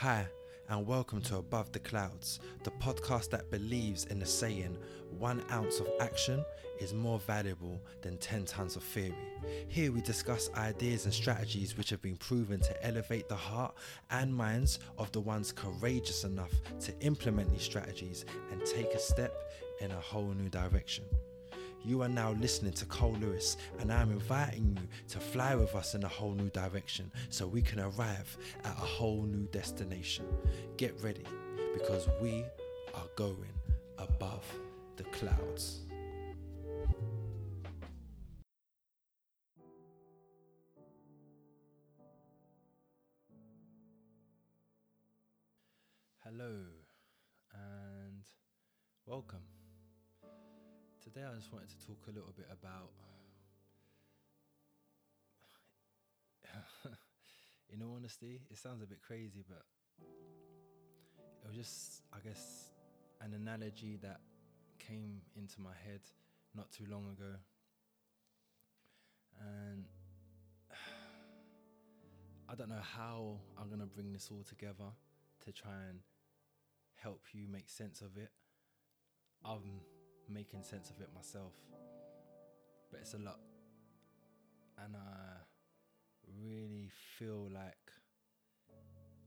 Hi, and welcome to Above the Clouds, the podcast that believes in the saying, one ounce of action is more valuable than 10 tons of theory. Here we discuss ideas and strategies which have been proven to elevate the heart and minds of the ones courageous enough to implement these strategies and take a step in a whole new direction. You are now listening to Cole Lewis, and I'm inviting you to fly with us in a whole new direction so we can arrive at a whole new destination. Get ready because we are going above the clouds. Hello and welcome. Today, I just wanted to talk a little bit about, in all honesty, it sounds a bit crazy, but it was just, I guess, an analogy that came into my head not too long ago. And I don't know how I'm going to bring this all together to try and help you make sense of it. Um, making sense of it myself. But it's a lot. And I really feel like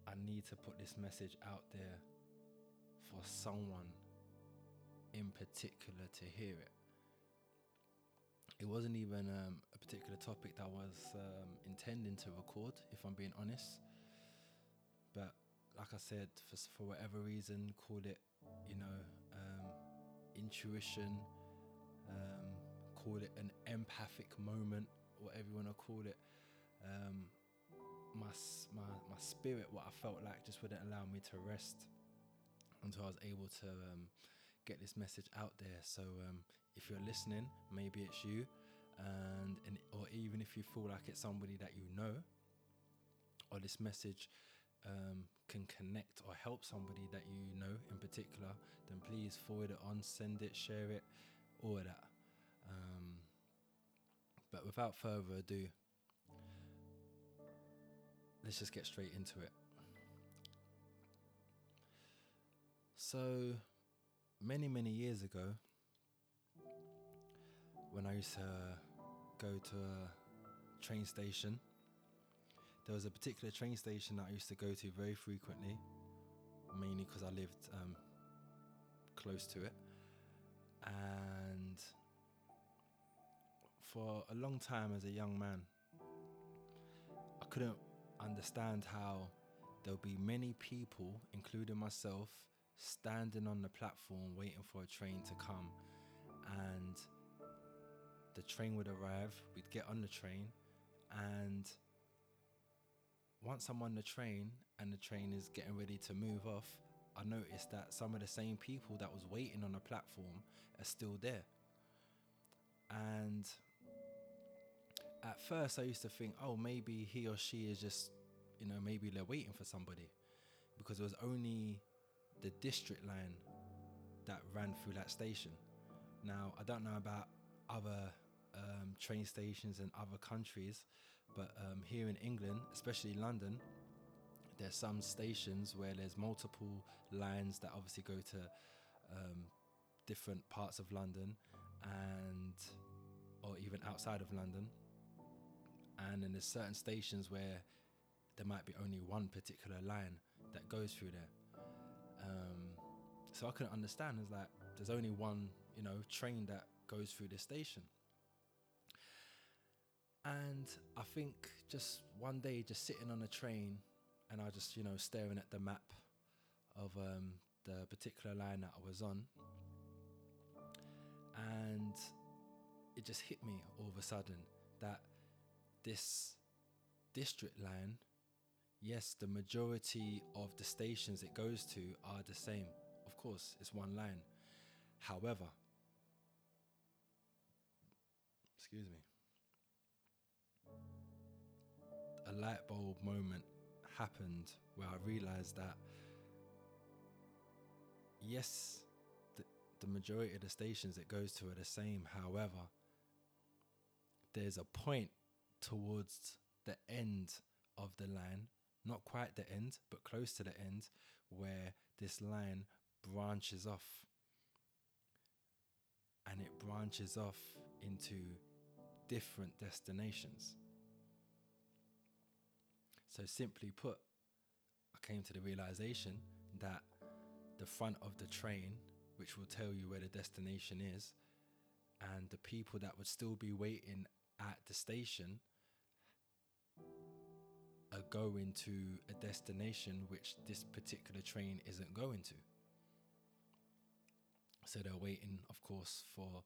I need to put this message out there for someone in particular to hear it. It wasn't even um, a particular topic that I was um, intending to record, if I'm being honest. But like I said, for, for whatever reason, call it, you know, intuition, um, call it an empathic moment, whatever you want to call it. Um, my, my, my spirit, what I felt like, just wouldn't allow me to rest until I was able to um, get this message out there. So um, if you're listening, maybe it's you, and, and or even if you feel like it's somebody that you know, or this message um, can connect or help somebody that you know in particular, then please forward it on, send it, share it, all of that. Um, but without further ado, let's just get straight into it. So, many, many years ago, when I used to go to a train station, there was a particular train station that I used to go to very frequently, mainly because I lived um, close to it. And for a long time as a young man, I couldn't understand how there'll be many people, including myself, standing on the platform waiting for a train to come. And the train would arrive, we'd get on the train, and once I'm on the train and the train is getting ready to move off, I noticed that some of the same people that was waiting on the platform are still there. And at first, I used to think, oh, maybe he or she is just, you know, maybe they're waiting for somebody. Because it was only the district line that ran through that station. Now, I don't know about other um, train stations in other countries, but um, here in England, especially London, there's some stations where there's multiple lines that obviously go to um, different parts of London and or even outside of London. And then there's certain stations where there might be only one particular line that goes through there. Um, so I couldn't understand. It's like there's only one, you know, train that goes through this station. And I think just one day, just sitting on a train, and I just, you know, staring at the map of um, the particular line that I was on, and it just hit me all of a sudden that this district line, yes, the majority of the stations it goes to are the same. Of course, it's one line. However, excuse me a light bulb moment happened where I realized that yes, the, the majority of the stations it goes to are the same. However, there's a point towards the end of the line not quite the end, but close to the end, where this line branches off. And it branches off into different destinations. So, simply put, I came to the realization that the front of the train, which will tell you where the destination is, and the people that would still be waiting at the station are going to a destination which this particular train isn't going to. So they're waiting, of course, for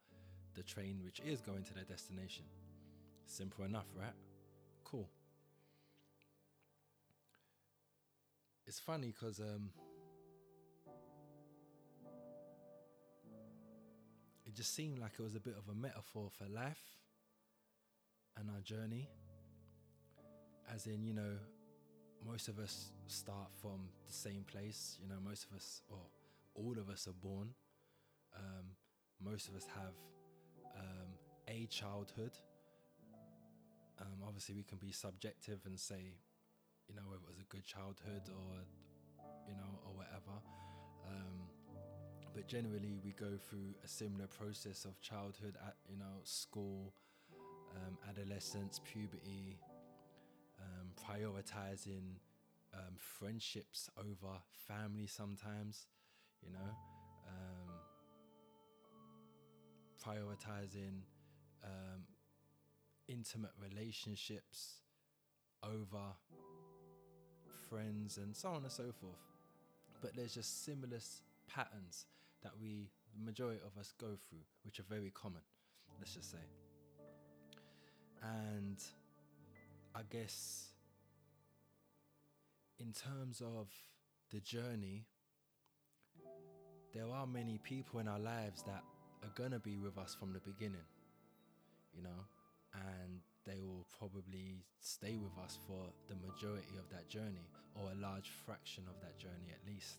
the train which is going to their destination. Simple enough, right? It's funny because um, it just seemed like it was a bit of a metaphor for life and our journey. As in, you know, most of us start from the same place. You know, most of us, or all of us, are born. Um, most of us have um, a childhood. Um, obviously, we can be subjective and say, you know, it was a good childhood or, you know, or whatever. Um, but generally, we go through a similar process of childhood at, you know, school, um, adolescence, puberty, um, prioritizing um, friendships over family sometimes, you know, um, prioritizing um, intimate relationships over friends and so on and so forth. But there's just similar patterns that we, the majority of us, go through, which are very common, let's just say. And I guess in terms of the journey, there are many people in our lives that are to be with us from the beginning, you know, and they will probably stay with us for the majority of that journey or a large fraction of that journey at least.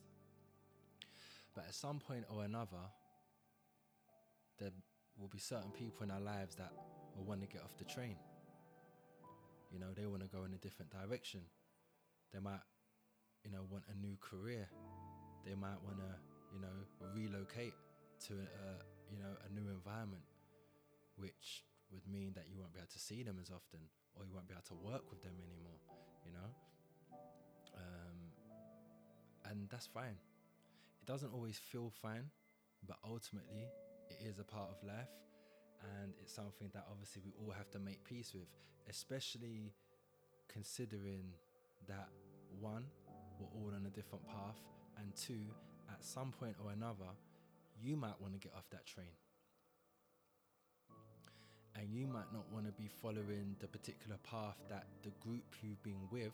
But at some point or another, there will be certain people in our lives that will want to get off the train. You know, they want to go in a different direction. They might, you know, want a new career. They might want to, you know, relocate to a, you know, a new environment, which would mean that you won't be able to see them as often, or you won't be able to work with them anymore. You know, um, and that's fine. It doesn't always feel fine, but ultimately, it is a part of life, and it's something that obviously we all have to make peace with, especially considering that one, we're all on a different path, and two, at some point or another, you might want to get off that train. And you might not want to be following the particular path that the group you've been with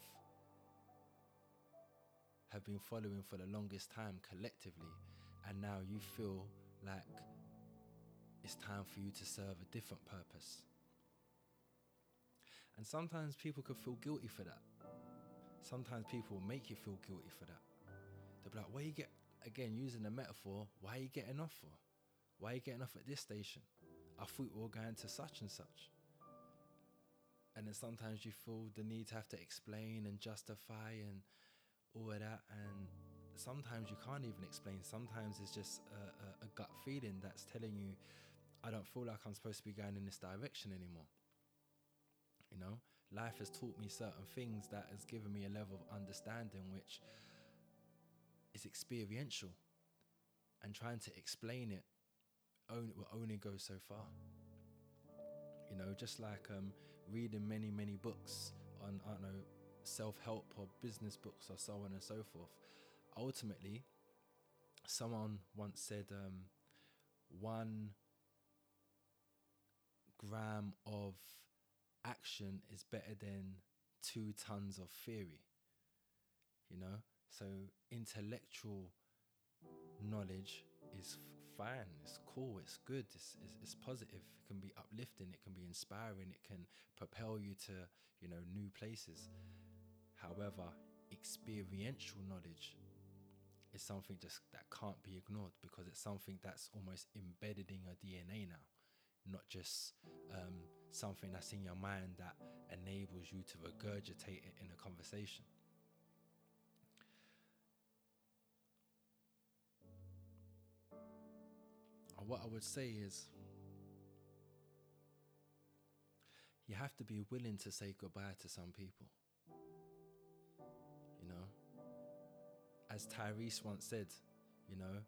have been following for the longest time collectively. And now you feel like it's time for you to serve a different purpose. And sometimes people could feel guilty for that. Sometimes people make you feel guilty for that. They'll be like, where you get again using the metaphor, why are you getting off for? Why are you getting off at this station? I thought we were going to such and such. And then sometimes you feel the need to have to explain and justify and all of that. And sometimes you can't even explain. Sometimes it's just a, a, a gut feeling that's telling you, I don't feel like I'm supposed to be going in this direction anymore. You know, life has taught me certain things that has given me a level of understanding which is experiential and trying to explain it only, will only go so far. You know, just like um, reading many, many books on, I don't know, self help or business books or so on and so forth. Ultimately, someone once said um, one gram of action is better than two tons of theory. You know, so intellectual knowledge is fine, it's cool, it's good, it's, it's, it's positive, it can be uplifting, it can be inspiring, it can propel you to, you know, new places. However, experiential knowledge is something just that can't be ignored because it's something that's almost embedded in your DNA now, not just um, something that's in your mind that enables you to regurgitate it in a conversation. What I would say is, you have to be willing to say goodbye to some people. You know, as Tyrese once said, you know,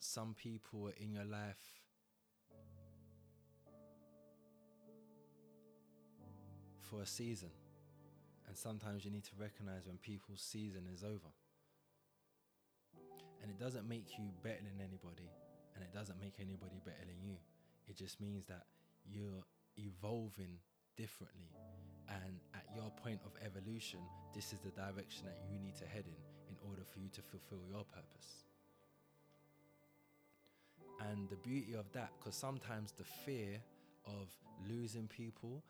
some people in your life for a season, and sometimes you need to recognize when people's season is over. And it doesn't make you better than anybody, and it doesn't make anybody better than you. It just means that you're evolving differently. And at your point of evolution, this is the direction that you need to head in in order for you to fulfill your purpose. And the beauty of that, because sometimes the fear of losing people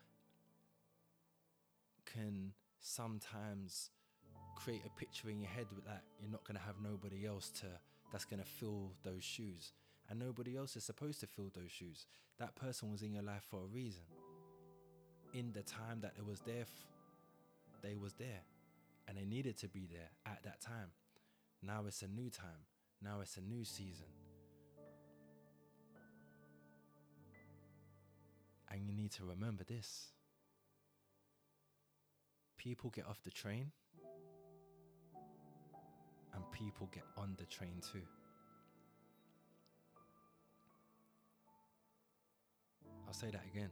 can sometimes create a picture in your head that you're not going to have nobody else to that's going to fill those shoes and nobody else is supposed to fill those shoes. That person was in your life for a reason. In the time that it was there they was there and they needed to be there at that time. Now it's a new time. Now it's a new season. And you need to remember this. People get off the train and people get on the train too. I'll say that again.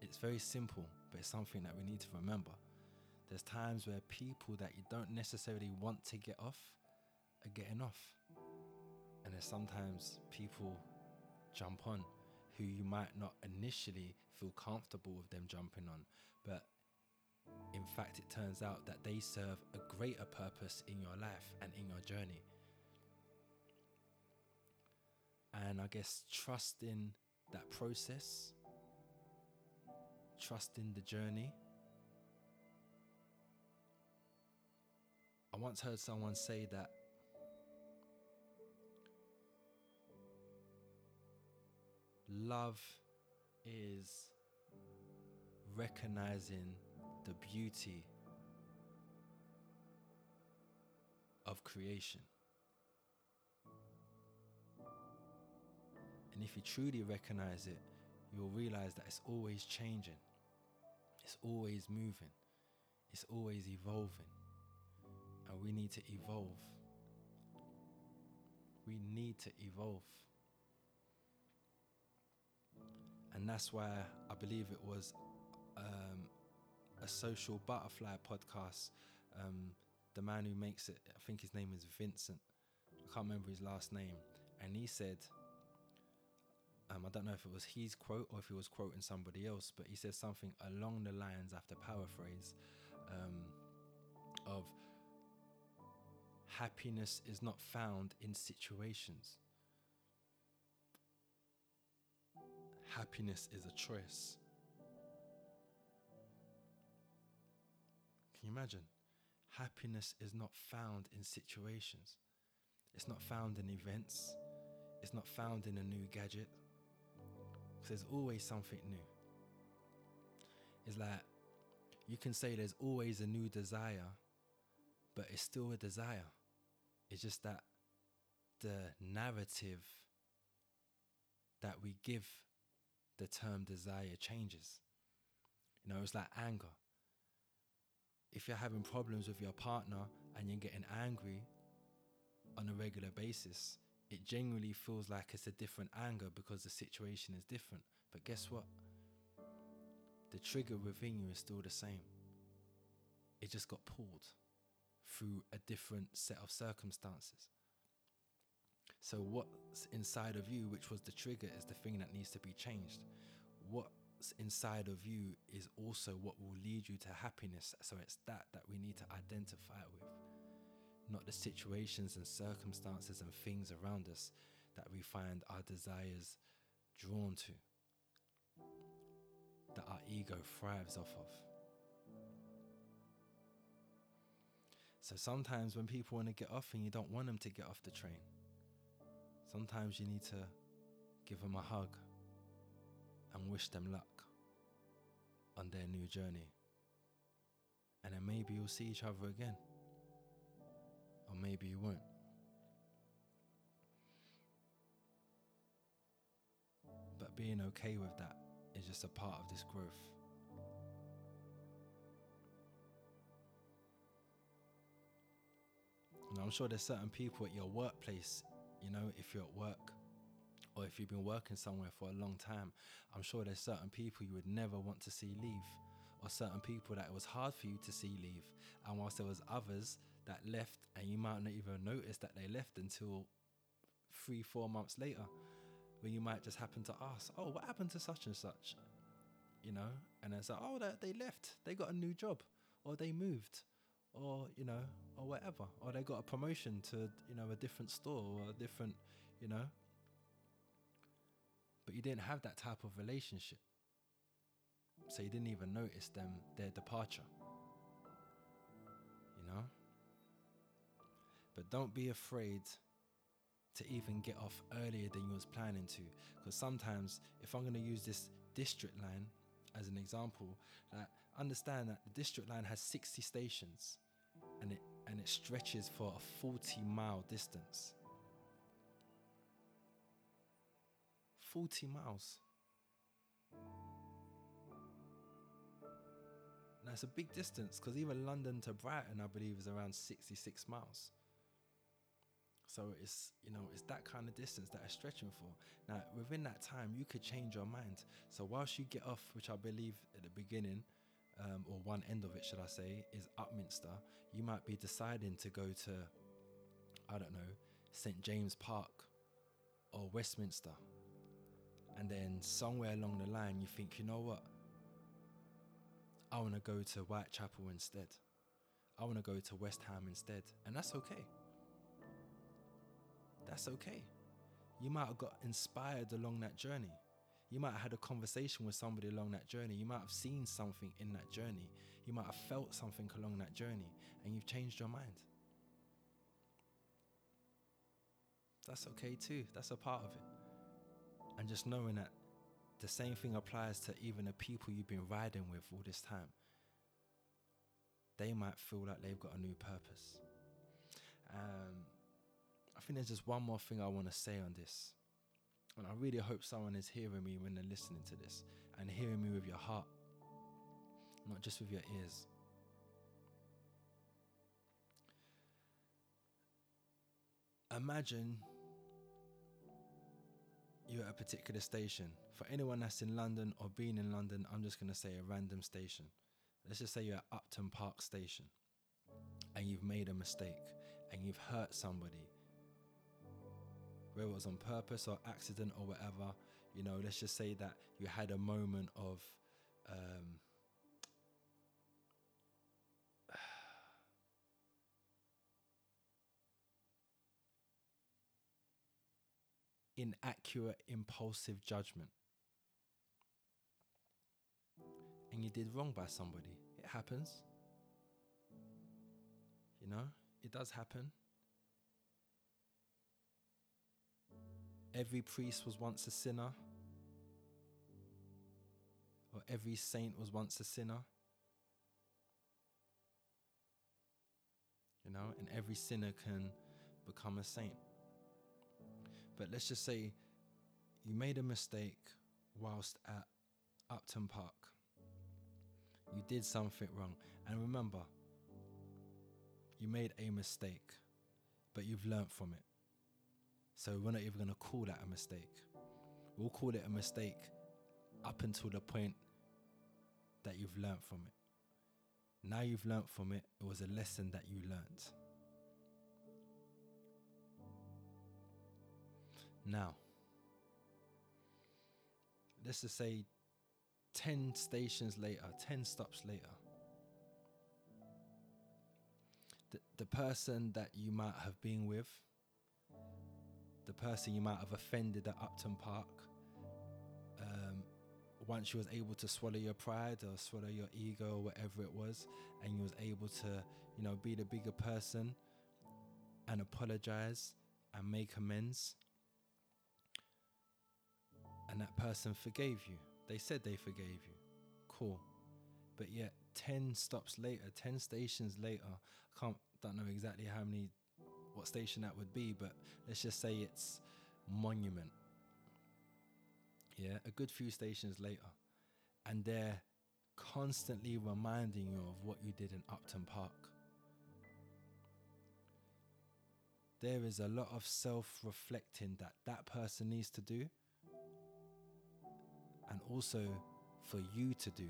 It's very simple, but it's something that we need to remember. There's times where people that you don't necessarily want to get off are getting off. And there's sometimes people jump on who you might not initially feel comfortable with them jumping on, but in fact, it turns out that they serve a greater purpose in your life and in your journey. And I guess trusting that process, trusting the journey. I once heard someone say that love is recognizing the beauty of creation. And if you truly recognize it, you'll realize that it's always changing, it's always moving, it's always evolving. And we need to evolve. We need to evolve. And that's why I believe it was um, a social butterfly podcast. Um, the man who makes it, I think his name is Vincent. I can't remember his last name. And he said, um, I don't know if it was his quote or if he was quoting somebody else, but he said something along the lines, after paraphrase, um, of happiness is not found in situations. Happiness is a choice. Can you imagine? Happiness is not found in situations. It's not found in events. It's not found in a new gadget. There's always something new. It's like you can say there's always a new desire, but it's still a desire. It's just that the narrative that we give the term desire changes. You know, it's like anger if you're having problems with your partner and you're getting angry on a regular basis, it genuinely feels like it's a different anger because the situation is different. But guess what? The trigger within you is still the same. It just got pulled through a different set of circumstances. So, what's inside of you, which was the trigger, is the thing that needs to be changed. What's inside of you is also what will lead you to happiness. So it's that that we need to identify with, not the situations and circumstances and things around us that we find our desires drawn to, that our ego thrives off of. So sometimes when people want to get off and you don't want them to get off the train, sometimes you need to give them a hug and wish them luck on their new journey. And then maybe you'll see each other again. Or maybe you won't. But being okay with that is just a part of this growth. And I'm sure there's certain people at your workplace, you know, if you're at work or if you've been working somewhere for a long time, I'm sure there's certain people you would never want to see leave, or certain people that it was hard for you to see leave. And whilst there was others that left, and you might not even notice that they left until three, four months later, when you might just happen to ask, "Oh, what happened to such and such?" You know, and it's like, "Oh, they, they left. They got a new job, or they moved." Or you know, or whatever, or they got a promotion to you know a different store or a different, you know, but you didn't have that type of relationship. So you didn't even notice them their departure. You know? But don't be afraid to even get off earlier than you was planning to. Because sometimes if I'm gonna use this district line as an example, that understand that the district line has 60 stations and it and it stretches for a 40 mile distance. 40 miles. Now it's a big distance because even London to Brighton, I believe, is around 66 miles. So it's you know it's that kind of distance that I'm stretching for. Now within that time, you could change your mind. So whilst you get off, which I believe at the beginning, um, or one end of it, should I say, is Upminster, you might be deciding to go to, I don't know, St James Park or Westminster and then somewhere along the line you think, you know what? I want to go to Whitechapel instead. I want to go to West Ham instead. And that's okay. That's okay. You might have got inspired along that journey. You might have had a conversation with somebody along that journey. You might have seen something in that journey. You might have felt something along that journey and you've changed your mind. That's okay too. That's a part of it and just knowing that the same thing applies to even the people you've been riding with all this time. They might feel like they've got a new purpose. Um, I think there's just one more thing I want to say on this. And I really hope someone is hearing me when they're listening to this and hearing me with your heart, not just with your ears. Imagine you're at a particular station. For anyone that's in London or been in London, I'm just going to say a random station. Let's just say you're at Upton Park Station and you've made a mistake and you've hurt somebody, whether it was on purpose or accident or whatever. You know, let's just say that you had a moment of. Um, inaccurate, impulsive judgment. And you did wrong by somebody. It happens. You know, it does happen. Every priest was once a sinner, or every saint was once a sinner. You know, and every sinner can become a saint. But let's just say you made a mistake whilst at Upton Park. You did something wrong. And remember, you made a mistake, but you've learnt from it. So we're not even going to call that a mistake. We'll call it a mistake up until the point that you've learnt from it. Now you've learnt from it, it was a lesson that you learnt. Now, let's just say 10 stations later, 10 stops later, the, the person that you might have been with, the person you might have offended at Upton Park, um, once you was able to swallow your pride or swallow your ego or whatever it was, and you was able to, you know, be the bigger person and apologize and make amends and that person forgave you. They said they forgave you. Cool. But yet 10 stops later, 10 stations later, I can't don't know exactly how many what station that would be, but let's just say it's Monument. Yeah, a good few stations later, and they're constantly reminding you of what you did in Upton Park. There is a lot of self reflecting that that person needs to do, and also for you to do,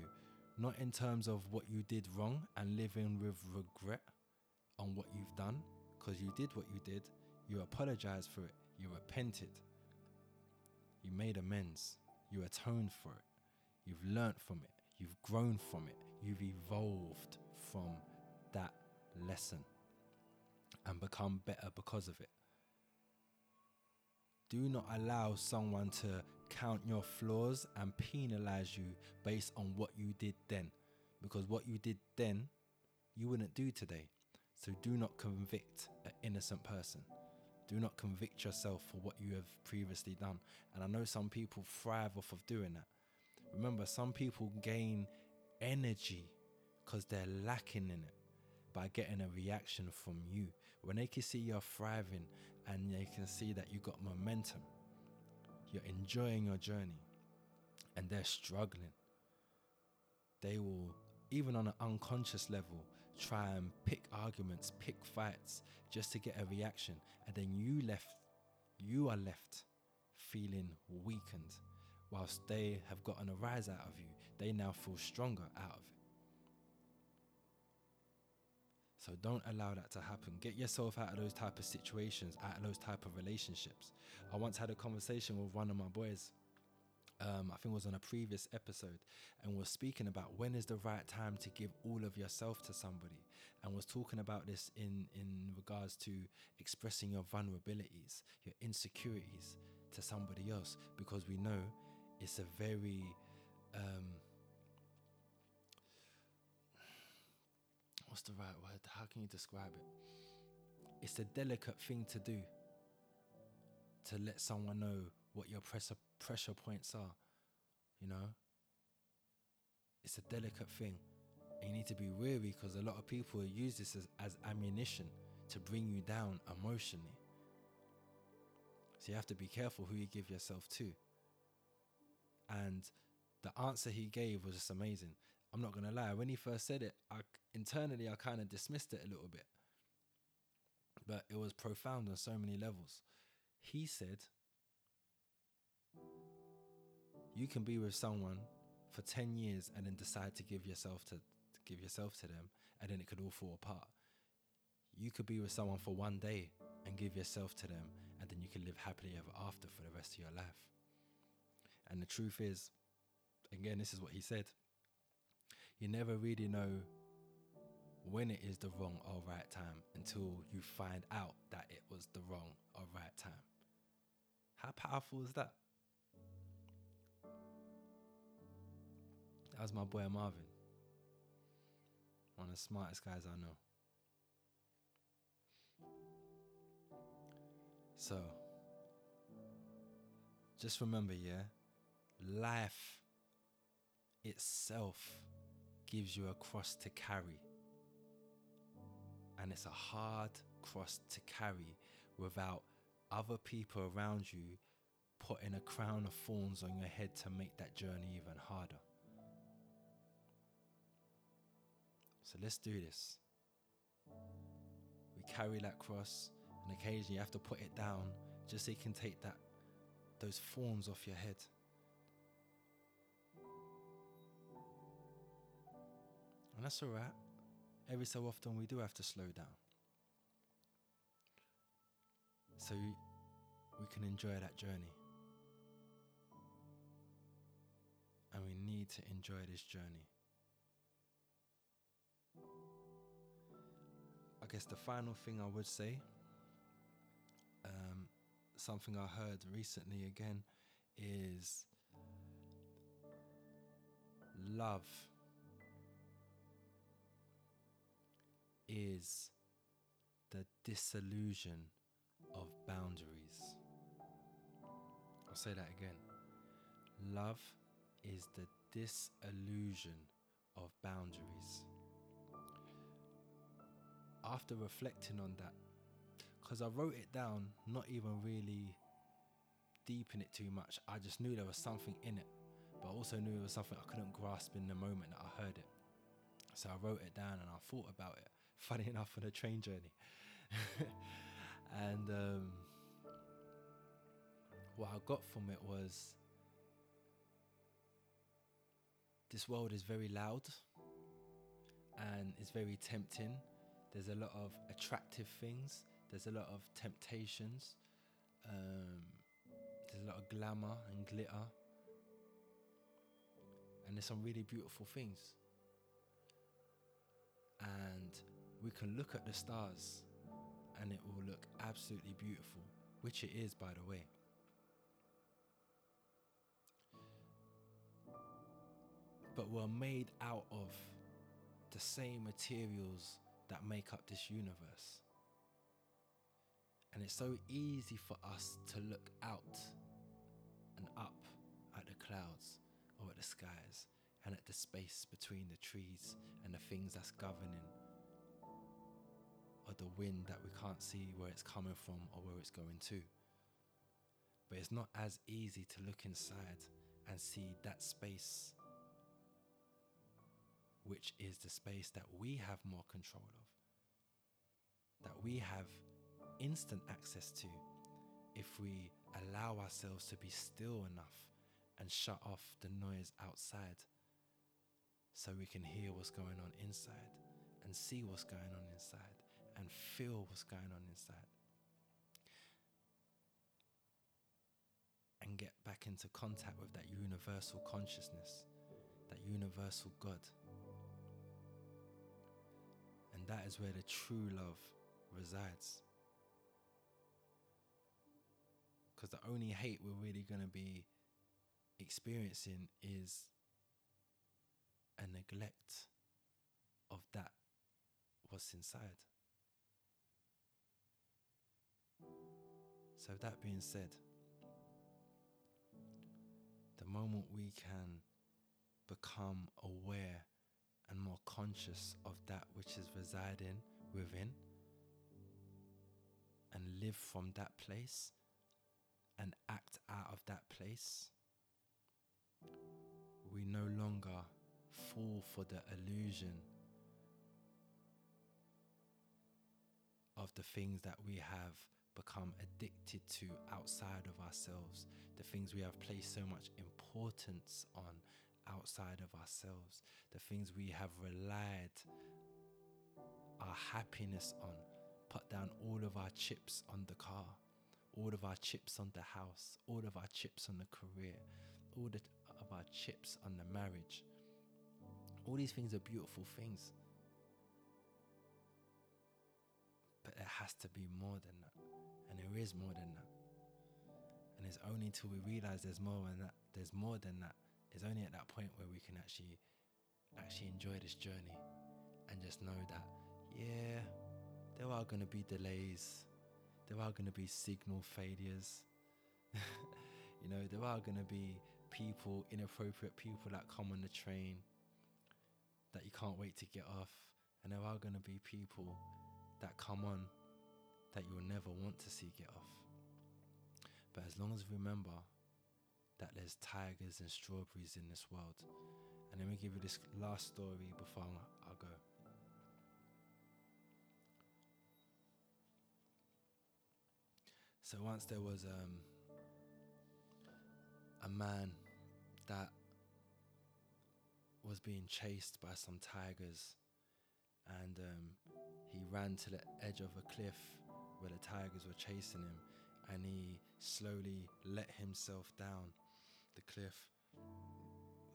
not in terms of what you did wrong and living with regret on what you've done, because you did what you did, you apologized for it, you repented, you made amends, you atoned for it, you've learnt from it, you've grown from it, you've evolved from that lesson and become better because of it. Do not allow someone to count your flaws and penalize you based on what you did then. Because what you did then, you wouldn't do today. So do not convict an innocent person. Do not convict yourself for what you have previously done. And I know some people thrive off of doing that. Remember, some people gain energy because they're lacking in it by getting a reaction from you. When they can see you're thriving and they can see that you got momentum, you're enjoying your journey, and they're struggling, they will, even on an unconscious level, try and pick arguments, pick fights just to get a reaction. And then you left, you are left feeling weakened whilst they have gotten a rise out of you. They now feel stronger out of it. So don't allow that to happen. Get yourself out of those type of situations, out of those type of relationships. I once had a conversation with one of my boys. Um, I think it was on a previous episode, and was speaking about when is the right time to give all of yourself to somebody, and was talking about this in in regards to expressing your vulnerabilities, your insecurities to somebody else, because we know it's a very um, what's the right word? How can you describe it? It's a delicate thing to do to let someone know what your pressure pressure points are. You know, it's a delicate thing. And you need to be wary because a lot of people use this as, as ammunition to bring you down emotionally. So you have to be careful who you give yourself to. And the answer he gave was just amazing. I'm not gonna lie. When he first said it, I internally I kind of dismissed it a little bit, but it was profound on so many levels. He said, "You can be with someone for ten years and then decide to give yourself to, to give yourself to them, and then it could all fall apart. You could be with someone for one day and give yourself to them, and then you can live happily ever after for the rest of your life." And the truth is, again, this is what he said you never really know when it is the wrong or right time until you find out that it was the wrong or right time. How powerful is that? That was my boy Marvin. One of the smartest guys I know. So, just remember, yeah, life itself gives you a cross to carry. And it's a hard cross to carry without other people around you putting a crown of thorns on your head to make that journey even harder. So let's do this. We carry that cross, and occasionally you have to put it down just so you can take that those thorns off your head. And that's all right. Every so often, we do have to slow down. So we can enjoy that journey. And we need to enjoy this journey. I guess the final thing I would say, um, something I heard recently again, is love is the disillusion of boundaries. I'll say that again. Love is the disillusion of boundaries. After reflecting on that, because I wrote it down, not even really deep in it too much. I just knew there was something in it, but I also knew it was something I couldn't grasp in the moment that I heard it. So I wrote it down and I thought about it. Funny enough, on a train journey. and um, what I got from it was this world is very loud and it's very tempting. There's a lot of attractive things, there's a lot of temptations, um, there's a lot of glamour and glitter, and there's some really beautiful things. And we can look at the stars and it will look absolutely beautiful, which it is, by the way. But we're made out of the same materials that make up this universe. And it's so easy for us to look out and up at the clouds or at the skies and at the space between the trees and the things that's governing or the wind that we can't see where it's coming from or where it's going to. But it's not as easy to look inside and see that space, which is the space that we have more control of, that we have instant access to if we allow ourselves to be still enough and shut off the noise outside so we can hear what's going on inside and see what's going on inside and feel what's going on inside. And get back into contact with that universal consciousness, that universal God. And that is where the true love resides. Because the only hate we're really going to be experiencing is a neglect of that what's inside. So, that being said, the moment we can become aware and more conscious of that which is residing within and live from that place and act out of that place, we no longer fall for the illusion of the things that we have become addicted to outside of ourselves, the things we have placed so much importance on outside of ourselves, the things we have relied our happiness on, put down all of our chips on the car, all of our chips on the house, all of our chips on the career, all of our chips on the marriage. All these things are beautiful things. But there has to be more than that. And there is more than that. And it's only until we realize there's more than that, there's more than that. It's only at that point where we can actually actually enjoy this journey and just know that, yeah, there are gonna be delays, there are gonna be signal failures. you know, there are gonna be people, inappropriate people that come on the train that you can't wait to get off. And there are gonna be people that come on that you'll never want to see get off. But as long as we remember that there's tigers and strawberries in this world. And let me give you this last story before I go. So once there was um, a man that was being chased by some tigers, and um, he ran to the edge of a cliff where the tigers were chasing him and he slowly let himself down the cliff.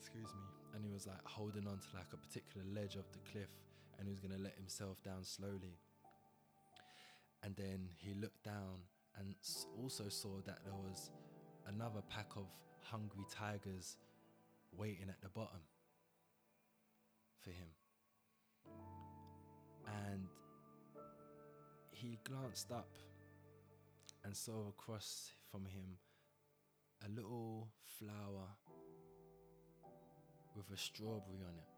Excuse me. And he was like holding on to like a particular ledge of the cliff and he was to let himself down slowly. And then he looked down and also saw that there was another pack of hungry tigers waiting at the bottom for him. And he glanced up and saw across from him a little flower with a strawberry on it.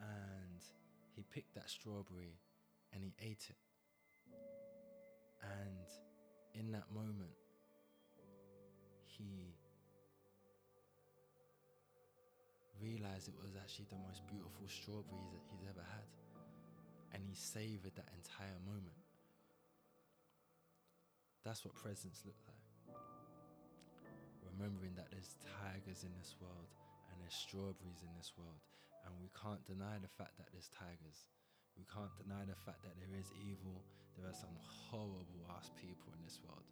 And he picked that strawberry and he ate it. And in that moment, he realized it was actually the most beautiful strawberries that he's ever had. And he savored that entire moment. That's what presence look like. Remembering that there's tigers in this world and there's strawberries in this world. And we can't deny the fact that there's tigers. We can't deny the fact that there is evil. There are some horrible ass people in this world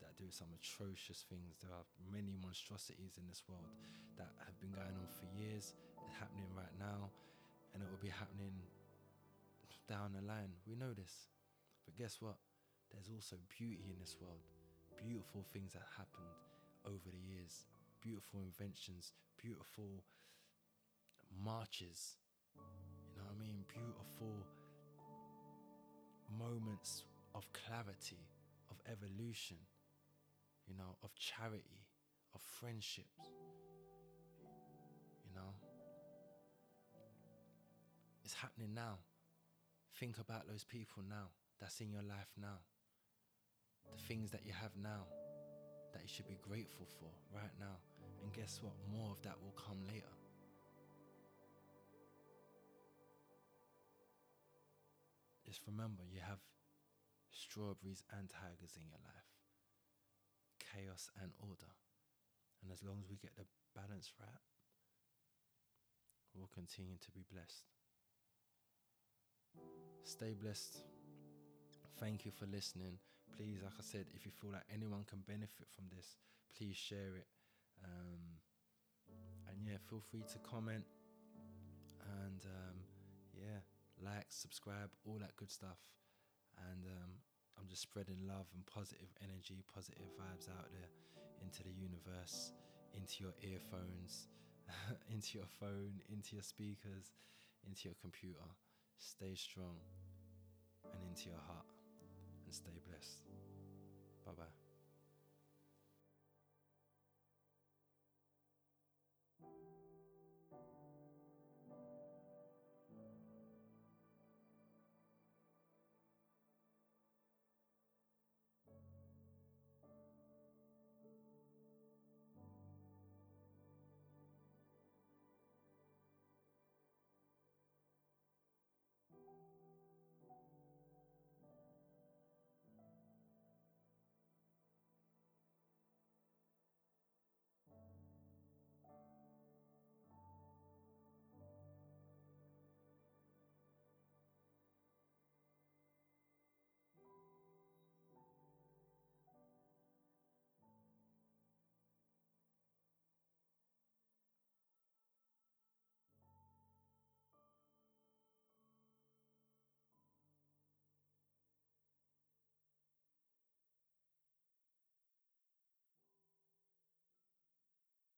that do some atrocious things. There are many monstrosities in this world that have been going on for years, it's happening right now, and it will be happening down the line. We know this. But guess what? There's also beauty in this world. Beautiful things that happened over the years, beautiful inventions, beautiful marches. You know what I mean? Beautiful moments of clarity, of evolution, you know, of charity, of friendships. You know? It's happening now. Think about those people now that's in your life now. The things that you have now that you should be grateful for right now. And guess what? More of that will come later. Just remember you have strawberries and tigers in your life, chaos and order. And as long as we get the balance right, we'll continue to be blessed. Stay blessed. Thank you for listening. Please, like I said, if you feel like anyone can benefit from this, please share it. Um, and yeah, feel free to comment and um, yeah, like, subscribe, all that good stuff. And um, I'm just spreading love and positive energy, positive vibes out there into the universe, into your earphones, into your phone, into your speakers, into your computer. Stay strong and into your heart and stay blessed. Bye bye.